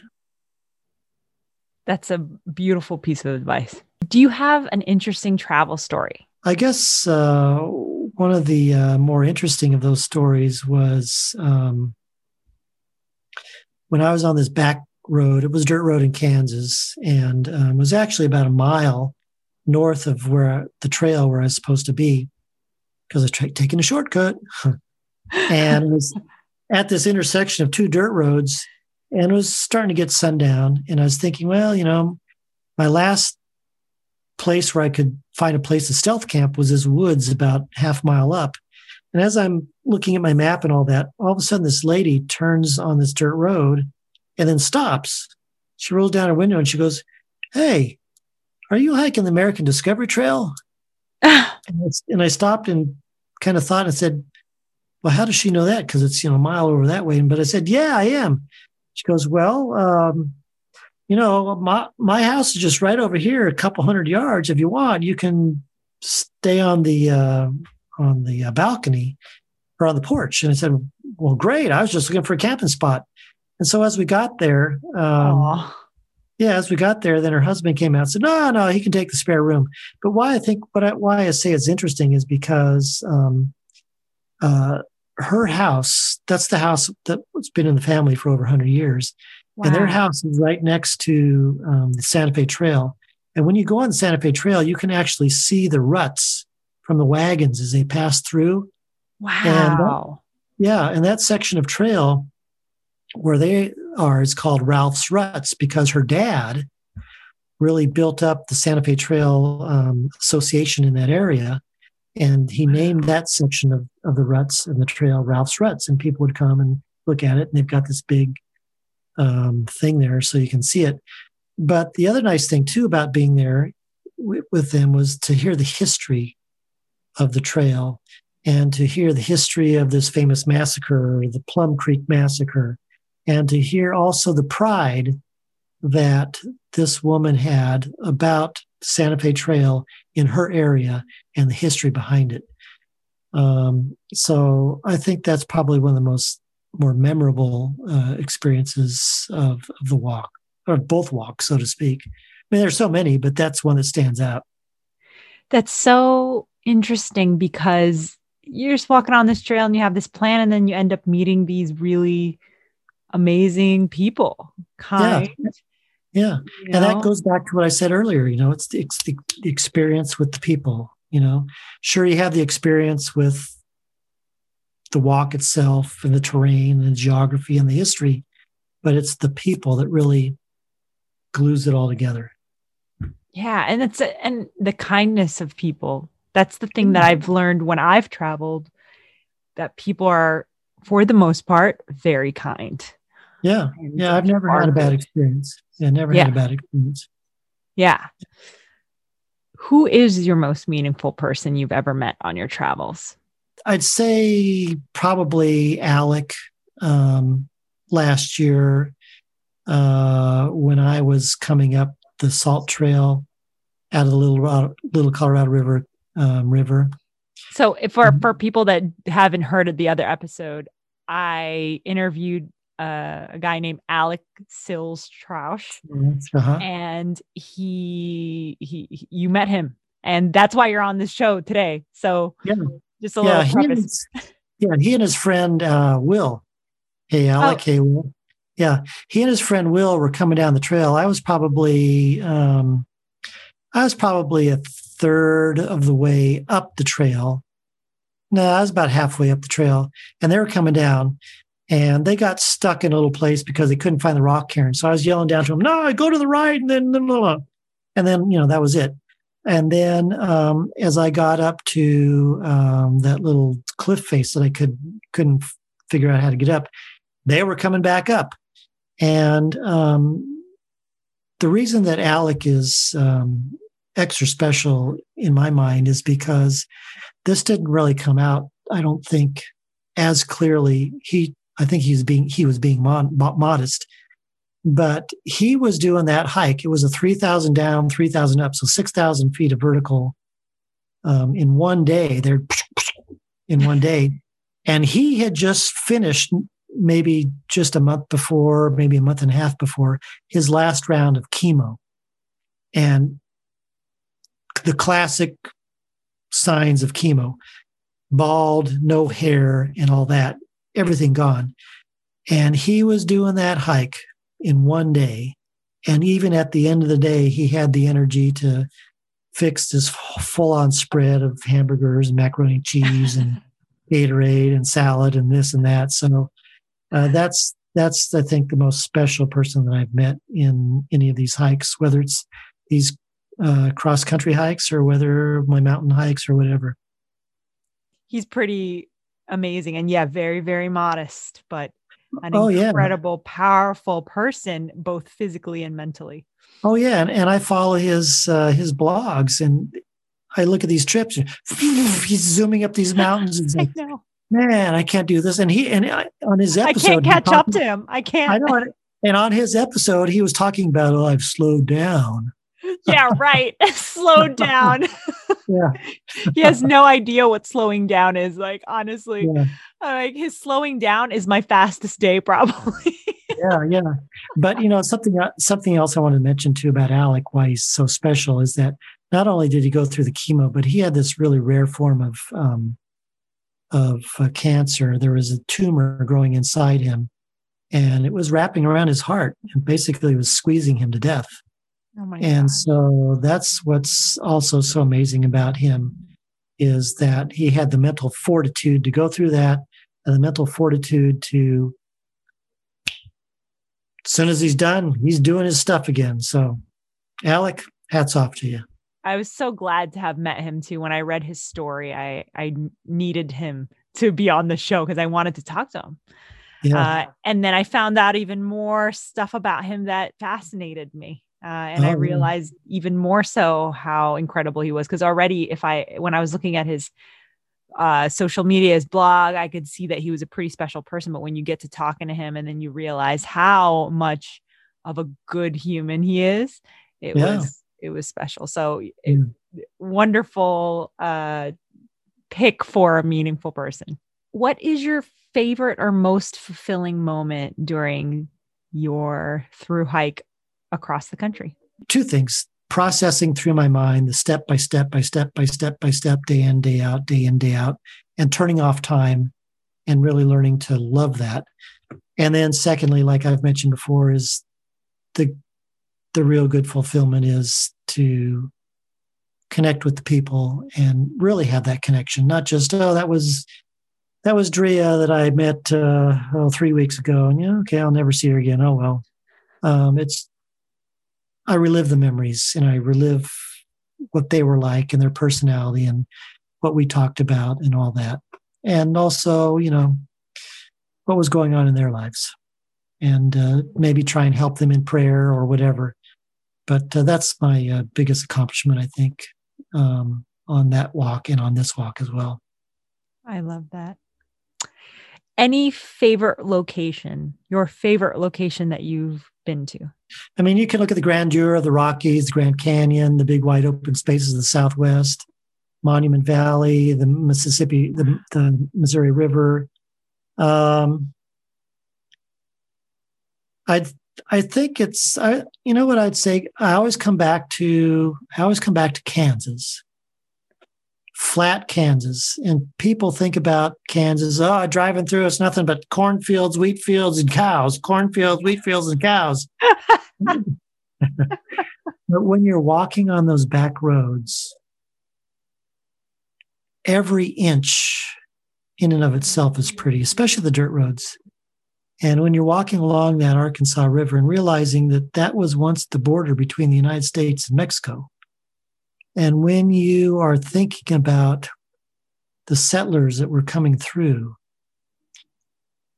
That's a beautiful piece of advice. Do you have an interesting travel story? I guess uh, one of the uh, more interesting of those stories was um, when I was on this back road. It was dirt road in Kansas, and um, was actually about a mile north of where the trail where I was supposed to be because I was taking a shortcut. (laughs) and at this intersection of two dirt roads, and it was starting to get sundown. And I was thinking, well, you know, my last place where I could find a place to stealth camp was this woods about half a mile up. And as I'm looking at my map and all that, all of a sudden this lady turns on this dirt road and then stops. She rolls down her window and she goes, Hey, are you hiking the American Discovery Trail? (laughs) and, and, I stopped and kind of thought and said, Well, how does she know that? Because it's, you know, a mile over that way. And but I said, Yeah, I am. She goes, Well, um, you know, my my house is just right over here, a couple hundred yards. If you want, you can stay on the uh, on the uh, balcony or on the porch. And I said, "Well, great. I was just looking for a camping spot." And so as we got there, um, yeah, as we got there, then her husband came out and said, "No, no, he can take the spare room." But why I think what I, why I say it's interesting is because um, uh, her house that's the house that's been in the family for over 100 years Wow. And their house is right next to um, the Santa Fe Trail. And when you go on the Santa Fe Trail, you can actually see the ruts from the wagons as they pass through. Wow. And yeah. And that section of trail where they are is called Ralph's Ruts because her dad really built up the Santa Fe Trail um, Association in that area. And he named that section of, of the ruts and the trail Ralph's Ruts. And people would come and look at it. And they've got this big um, thing there so you can see it. But the other nice thing too about being there w- with them was to hear the history of the trail and to hear the history of this famous massacre, the Plum Creek massacre, and to hear also the pride that this woman had about Santa Fe Trail in her area and the history behind it. Um, so I think that's probably one of the most more memorable uh, experiences of, of the walk or both walks, so to speak. I mean, there's so many, but that's one that stands out. That's so interesting because you're just walking on this trail and you have this plan, and then you end up meeting these really amazing people. Kind. Yeah. Yeah. You and know? that goes back to what I said earlier. You know, it's the, it's the experience with the people. You know, sure, you have the experience with the walk itself and the terrain and the geography and the history, but it's the people that really glues it all together. Yeah, and it's and the kindness of people. That's the thing that mm-hmm. I've learned when I've traveled that people are for the most part very kind. Yeah. And yeah, I've never had a bad experience. Yeah, never yeah. had a bad experience. Yeah. Who is your most meaningful person you've ever met on your travels? I'd say probably Alec um, last year uh, when I was coming up the Salt Trail out of the Little Little Colorado River um, River. So, for mm-hmm. for people that haven't heard of the other episode, I interviewed uh, a guy named Alec Sills Trausch, uh-huh. and he, he he you met him, and that's why you're on this show today. So, yeah, just a yeah, little preface. yeah, he and his friend uh, Will. Hey, Alec. Oh. Hey, Will. Yeah, he and his friend Will were coming down the trail. I was probably um, I was probably a third of the way up the trail. No, I was about halfway up the trail, and they were coming down, and they got stuck in a little place because they couldn't find the rock cairn. So I was yelling down to them, "No, go to the right," and then, blah, blah. and then you know that was it. And then um, as I got up to um, that little cliff face that I could couldn't figure out how to get up, they were coming back up, and um, the reason that Alec is um, extra special in my mind is because this didn't really come out, I don't think, as clearly. He, I think he's being he was being modest, but he was doing that hike. It was a three thousand down, three thousand up, so six thousand feet of vertical um, in one day. They're in one day, and he had just finished maybe just a month before, maybe a month and a half before his last round of chemo. And the classic signs of chemo bald, no hair, and all that, everything gone. And he was doing that hike in one day. And even at the end of the day, he had the energy to fix this full on spread of hamburgers and macaroni and cheese and (laughs) Gatorade and salad and this and that. So uh, that's that's I think the most special person that I've met in any of these hikes, whether it's these uh, cross country hikes or whether my mountain hikes or whatever. He's pretty amazing and yeah, very, very modest, but an oh, incredible, yeah. powerful person, both physically and mentally. Oh yeah, and, and I follow his uh, his blogs, and I look at these trips. (laughs) He's zooming up these mountains, and (laughs) like, man, I can't do this. And he and I, on his episode, I can't catch up to him. I can't. I know. And on his episode, he was talking about, oh, I've slowed down (laughs) yeah, right. Slowed down. Yeah. (laughs) he has no idea what slowing down is. Like, honestly, yeah. like his slowing down is my fastest day, probably. (laughs) yeah, yeah. But you know, something uh, something else I wanted to mention too about Alec, why he's so special, is that not only did he go through the chemo, but he had this really rare form of um, of uh, cancer. There was a tumor growing inside him, and it was wrapping around his heart and basically was squeezing him to death. Oh and God. so that's what's also so amazing about him is that he had the mental fortitude to go through that and the mental fortitude to as soon as he's done, he's doing his stuff again. So Alec, hats off to you. I was so glad to have met him too. When I read his story, I I needed him to be on the show because I wanted to talk to him. Yeah. Uh, and then I found out even more stuff about him that fascinated me. Uh, and oh, I realized even more so how incredible he was. Because already, if I, when I was looking at his uh, social media, his blog, I could see that he was a pretty special person. But when you get to talking to him and then you realize how much of a good human he is, it yeah. was, it was special. So it, wonderful uh, pick for a meaningful person. What is your favorite or most fulfilling moment during your through hike across the country? Two things processing through my mind the step by step by step by step by step, day in, day out, day in, day out, and turning off time and really learning to love that. And then secondly, like I've mentioned before, is the the real good fulfillment is to connect with the people and really have that connection, not just, oh, that was that was Drea that I met uh, oh, three weeks ago, and yeah, okay, I'll never see her again. Oh well. Um, it's I relive the memories and I relive what they were like and their personality and what we talked about and all that. And also, you know, what was going on in their lives and uh, maybe try and help them in prayer or whatever. But uh, that's my uh, biggest accomplishment, I think, um, on that walk and on this walk as well. I love that. Any favorite location, your favorite location that you've been to? I mean, you can look at the grandeur of the Rockies, the Grand Canyon, the big wide open spaces of the Southwest, Monument Valley, the Mississippi, the, the Missouri River. Um, I I think it's I you know what I'd say. I always come back to I always come back to Kansas flat Kansas. And people think about Kansas, oh, driving through, it's nothing but cornfields, wheat fields, and cows, cornfields, wheat fields, and cows. (laughs) but when you're walking on those back roads, every inch in and of itself is pretty, especially the dirt roads. And when you're walking along that Arkansas River and realizing that that was once the border between the United States and Mexico, and when you are thinking about the settlers that were coming through,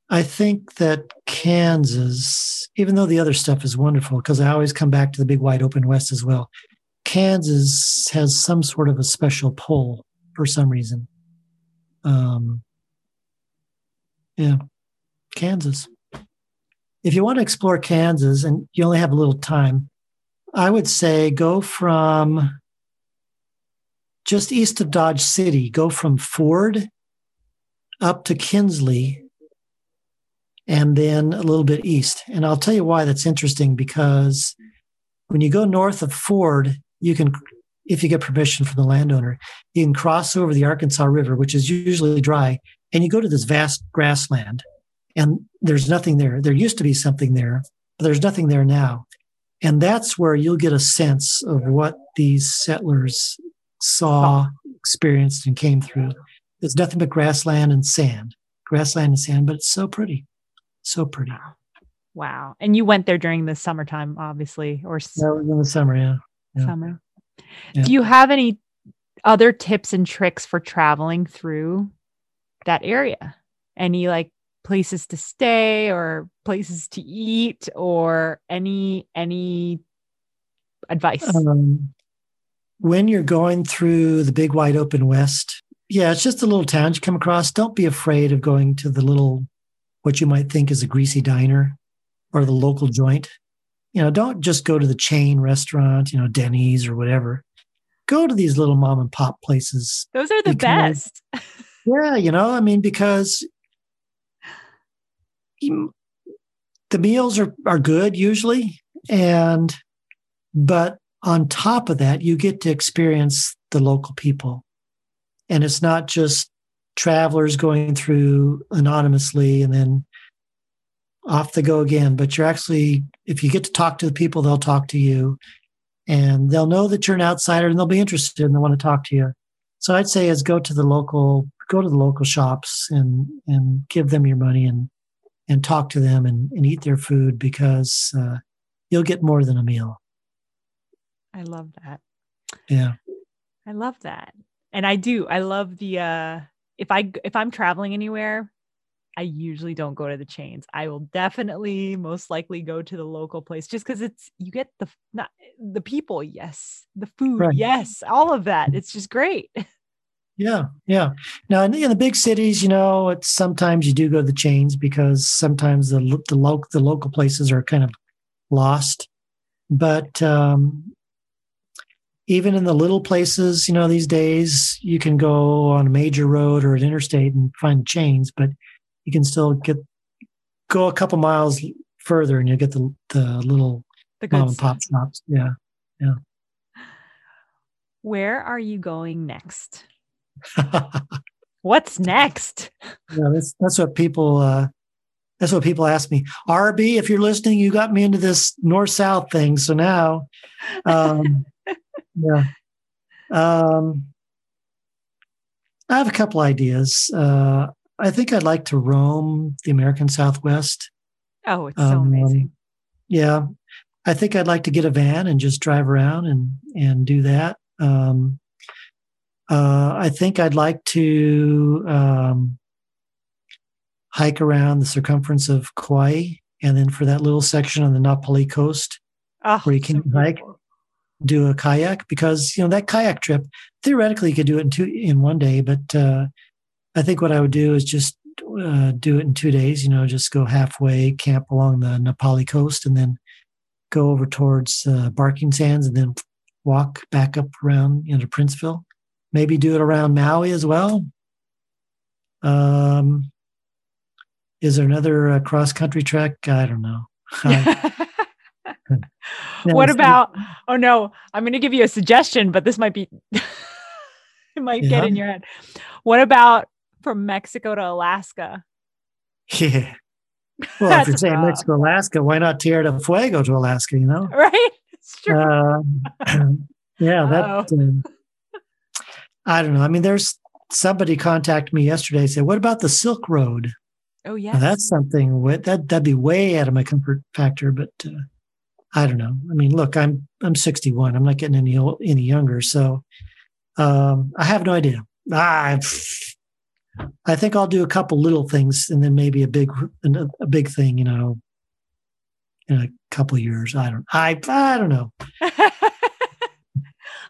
I think that Kansas, even though the other stuff is wonderful, because I always come back to the big wide open West as well, Kansas has some sort of a special pull for some reason. Um, yeah, Kansas. If you want to explore Kansas and you only have a little time, I would say go from just east of Dodge City, go from Ford up to Kinsley and then a little bit east. And I'll tell you why that's interesting because when you go north of Ford, you can, if you get permission from the landowner, you can cross over the Arkansas River, which is usually dry, and you go to this vast grassland. And there's nothing there. There used to be something there, but there's nothing there now. And that's where you'll get a sense of what these settlers saw, experienced, and came through. There's nothing but grassland and sand, grassland and sand, but it's so pretty, so pretty. Wow. And you went there during the summertime, obviously, or that was in the summer, yeah. yeah. Summer. Yeah. Do you have any other tips and tricks for traveling through that area? Any like places to stay or places to eat or any any advice? Um, when you're going through the big wide open west, yeah, it's just a little town you come across. Don't be afraid of going to the little, what you might think is a greasy diner or the local joint. You know, don't just go to the chain restaurant, you know, Denny's or whatever. Go to these little mom and pop places. Those are the best. (laughs) yeah, you know, I mean, because the meals are, are good usually. And, but on top of that, you get to experience the local people. And it's not just travelers going through anonymously and then off they go again, but you're actually, if you get to talk to the people, they'll talk to you and they'll know that you're an outsider and they'll be interested and they want to talk to you. So I'd say is go to the local, go to the local shops and, and give them your money and, and talk to them and, and eat their food because uh, you'll get more than a meal. I love that. Yeah. I love that. And I do. I love the uh if I if I'm traveling anywhere, I usually don't go to the chains. I will definitely most likely go to the local place just cuz it's you get the not the people, yes. The food, right. yes. All of that. It's just great. (laughs) Yeah, yeah. Now in the, in the, big cities, you know, it's sometimes you do go to the chains because sometimes the the local the local places are kind of lost. But um, even in the little places, you know, these days you can go on a major road or an interstate and find chains, but you can still get go a couple miles further and you'll get the the little the mom and pop shops. Yeah. Yeah. (sighs) Where are you going next? (laughs) What's next? Yeah, that's that's what people uh that's what people ask me. RB, if you're listening, you got me into this north south thing. So now um (laughs) yeah. Um, I have a couple ideas. Uh, I think I'd like to roam the American Southwest. Oh, it's so um, amazing. Yeah. I think I'd like to get a van and just drive around and, and do that. Um, uh, I think I'd like to um, hike around the circumference of Kauai and then for that little section on the Na Pali coast oh, where you can so hike do a kayak because you know that kayak trip theoretically you could do it in two in one day, but uh, I think what I would do is just uh, do it in two days. You know, just go halfway, camp along the Na Pali coast, and then go over towards uh, Barking Sands, and then walk back up around into Princeville. Maybe do it around Maui as well. Um, is there another uh, cross country trek? I don't know. (laughs) (laughs) what about? Oh no, I'm going to give you a suggestion, but this might be. (laughs) it might yeah. get in your head. What about from Mexico to Alaska? Yeah. (laughs) Well, if you're saying Mexico, Alaska, why not Tierra del Fuego to Alaska? You know, right? It's true. Uh, (clears throat) yeah, that. Uh, I don't know. I mean, there's somebody contacted me yesterday. Said, "What about the Silk Road?" Oh yeah, that's something. That that'd be way out of my comfort factor. But uh, I don't know. I mean, look, I'm I'm 61. I'm not getting any old, any younger, so um, I have no idea. I I think I'll do a couple little things and then maybe a big a big thing. You know, in a couple years. I don't. I I don't know. (laughs)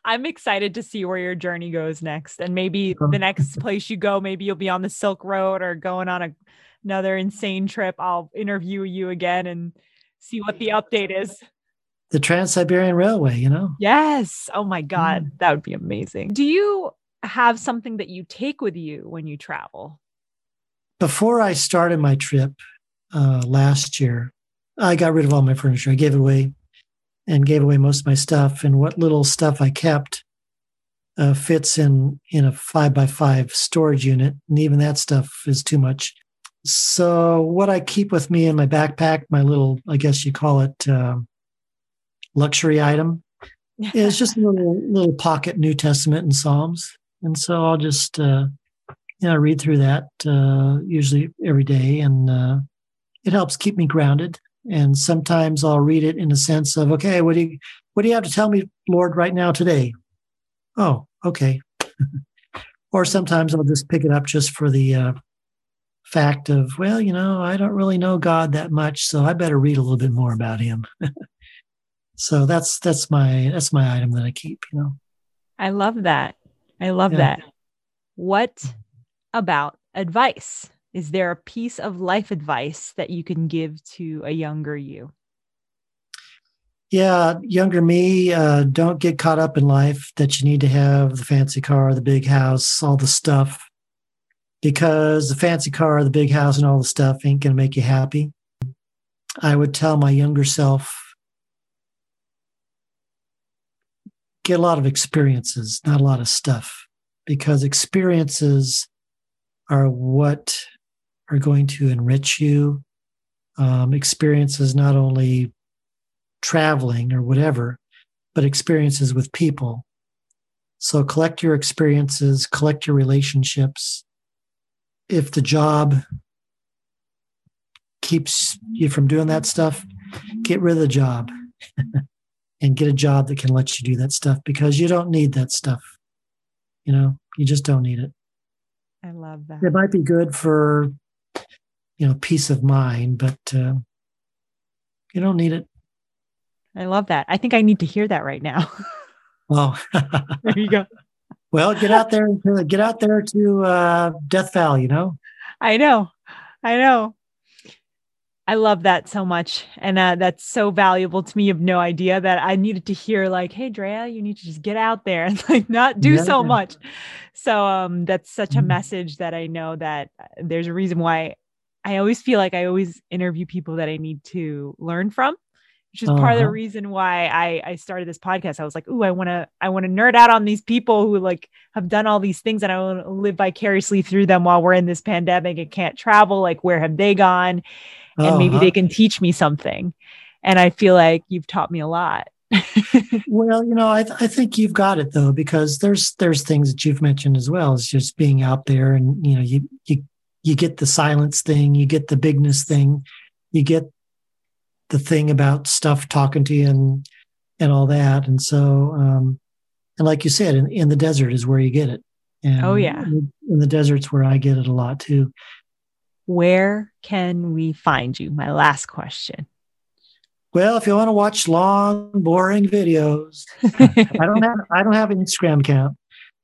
I'm excited to see where your journey goes next. And maybe the next place you go, maybe you'll be on the Silk Road or going on a, another insane trip. I'll interview you again and see what the update is. The Trans Siberian Railway, you know? Yes. Oh my God. Mm. That would be amazing. Do you have something that you take with you when you travel? Before I started my trip uh, last year, I got rid of all my furniture. I gave it away and gave away most of my stuff. And what little stuff I kept uh, fits in in a five by five storage unit, and even that stuff is too much. So what I keep with me in my backpack, my little, I guess you call it, uh, luxury item, is just a little little pocket New Testament and Psalms. And so I'll just uh, you know read through that uh, usually every day, and uh, it helps keep me grounded and sometimes I'll read it in a sense of, okay, what do you what do you have to tell me, Lord, right now today? Oh, okay. (laughs) or sometimes I'll just pick it up just for the uh, fact of, well, you know, I don't really know God that much, so I better read a little bit more about Him. (laughs) so that's that's my that's my item that I keep. You know. I love that. I love yeah. that. What about advice? is there a piece of life advice that you can give to a younger you? Yeah, younger me, uh, don't get caught up in life that you need to have the fancy car, the big house, all the stuff, because the fancy car, the big house, and all the stuff ain't going to make you happy. I would tell my younger self get a lot of experiences, not a lot of stuff, because experiences are what are going to enrich you. Um, experiences not only traveling or whatever, but experiences with people. So collect your experiences, collect your relationships. If the job keeps you from doing that stuff, get rid of the job (laughs) and get a job that can let you do that stuff because you don't need that stuff. You know, you just don't need it. I love that. It might be good for you know peace of mind but uh, you don't need it. I love that. I think i need to hear that right now. Oh (laughs) there you go. (laughs) well get out there get out there to uh, death valley you know? I know. I know I love that so much. And uh, that's so valuable to me. You have no idea that I needed to hear, like, hey, Drea, you need to just get out there and (laughs) like not do yeah. so much. So um, that's such mm-hmm. a message that I know that uh, there's a reason why I always feel like I always interview people that I need to learn from, which is uh-huh. part of the uh-huh. reason why I, I started this podcast. I was like, ooh, I want to, I want to nerd out on these people who like have done all these things and I want to live vicariously through them while we're in this pandemic and can't travel. Like, where have they gone? And uh-huh. maybe they can teach me something. And I feel like you've taught me a lot. (laughs) well, you know, I, th- I think you've got it though, because there's there's things that you've mentioned as well as just being out there, and you know, you you you get the silence thing, you get the bigness thing, you get the thing about stuff talking to you and and all that. And so, um, and like you said, in, in the desert is where you get it. And oh yeah, in, in the desert's where I get it a lot too. Where can we find you? My last question. Well, if you want to watch long, boring videos, (laughs) I don't have I don't have an Instagram account,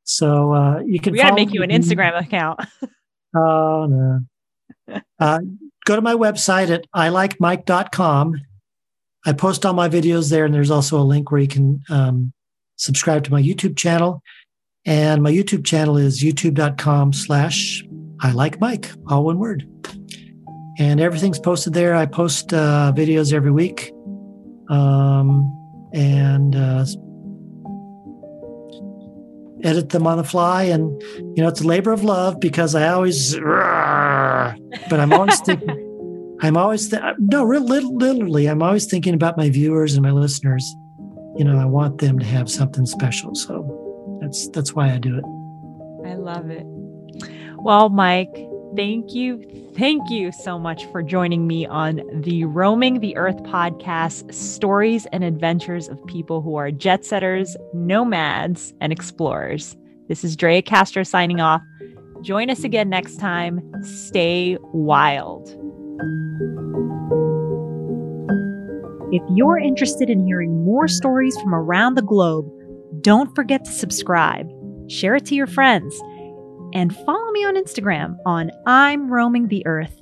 so uh, you can. We gotta make you an Instagram account. (laughs) Oh, no. Uh, go to my website at ilikemike.com. I post all my videos there, and there's also a link where you can um, subscribe to my YouTube channel. And my YouTube channel is youtube.com slash I like Mike, all one word. And everything's posted there. I post uh, videos every week. Um, and uh, edit them on the fly. And, you know, it's a labor of love because I always, (laughs) but I'm always thinking, I'm always, th- no, real, literally, I'm always thinking about my viewers and my listeners. You know, I want them to have something special. So that's, that's why I do it. I love it. Well, Mike, thank you. Thank you so much for joining me on the Roaming the Earth podcast stories and adventures of people who are jet setters, nomads, and explorers. This is Drea Castro signing off. Join us again next time. Stay wild. If you're interested in hearing more stories from around the globe, don't forget to subscribe, share it to your friends and follow me on Instagram on I'm Roaming the Earth.